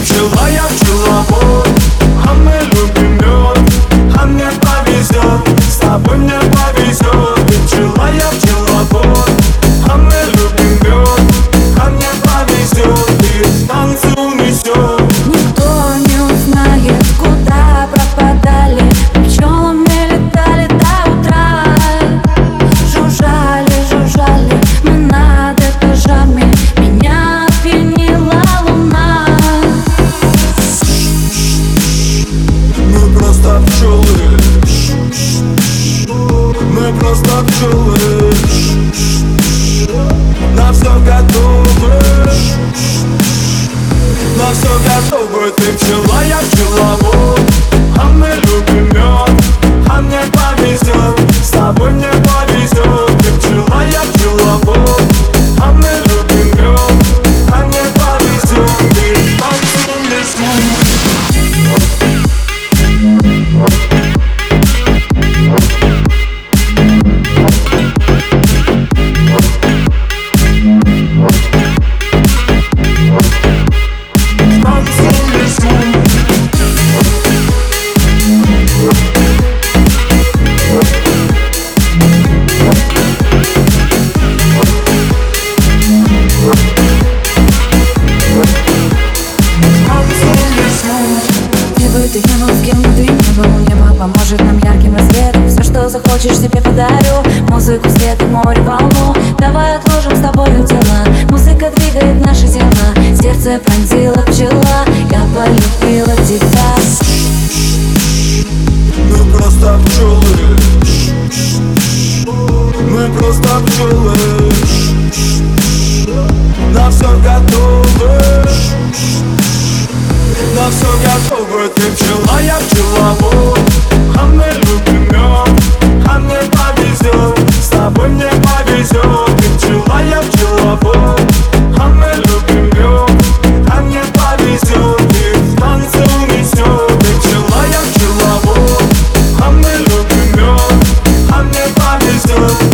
пчела, я пчеловод А мы любим мед, а мне повезет Все готовы На все готовы Ты пчела, я пчеловод ты ни был, с кем ты ни был. Небо поможет нам ярким рассветом. Все, что захочешь, тебе подарю. Музыку, свет и море, волну. Давай отложим с тобою дела Музыка двигает наши тела. Сердце пронзила пчела. Я полюбила тебя. Мы просто пчелы. Мы просто пчелы. На все готовы на все готово, ты пчела, я пчеловод А мы любим мед, а мне повезет С тобой мне повезет, ты пчела, я пчеловод А мы любим мед, а мне повезет Ты в танце унесет, ты пчела, я пчеловод А мы любим мед, а мне повезет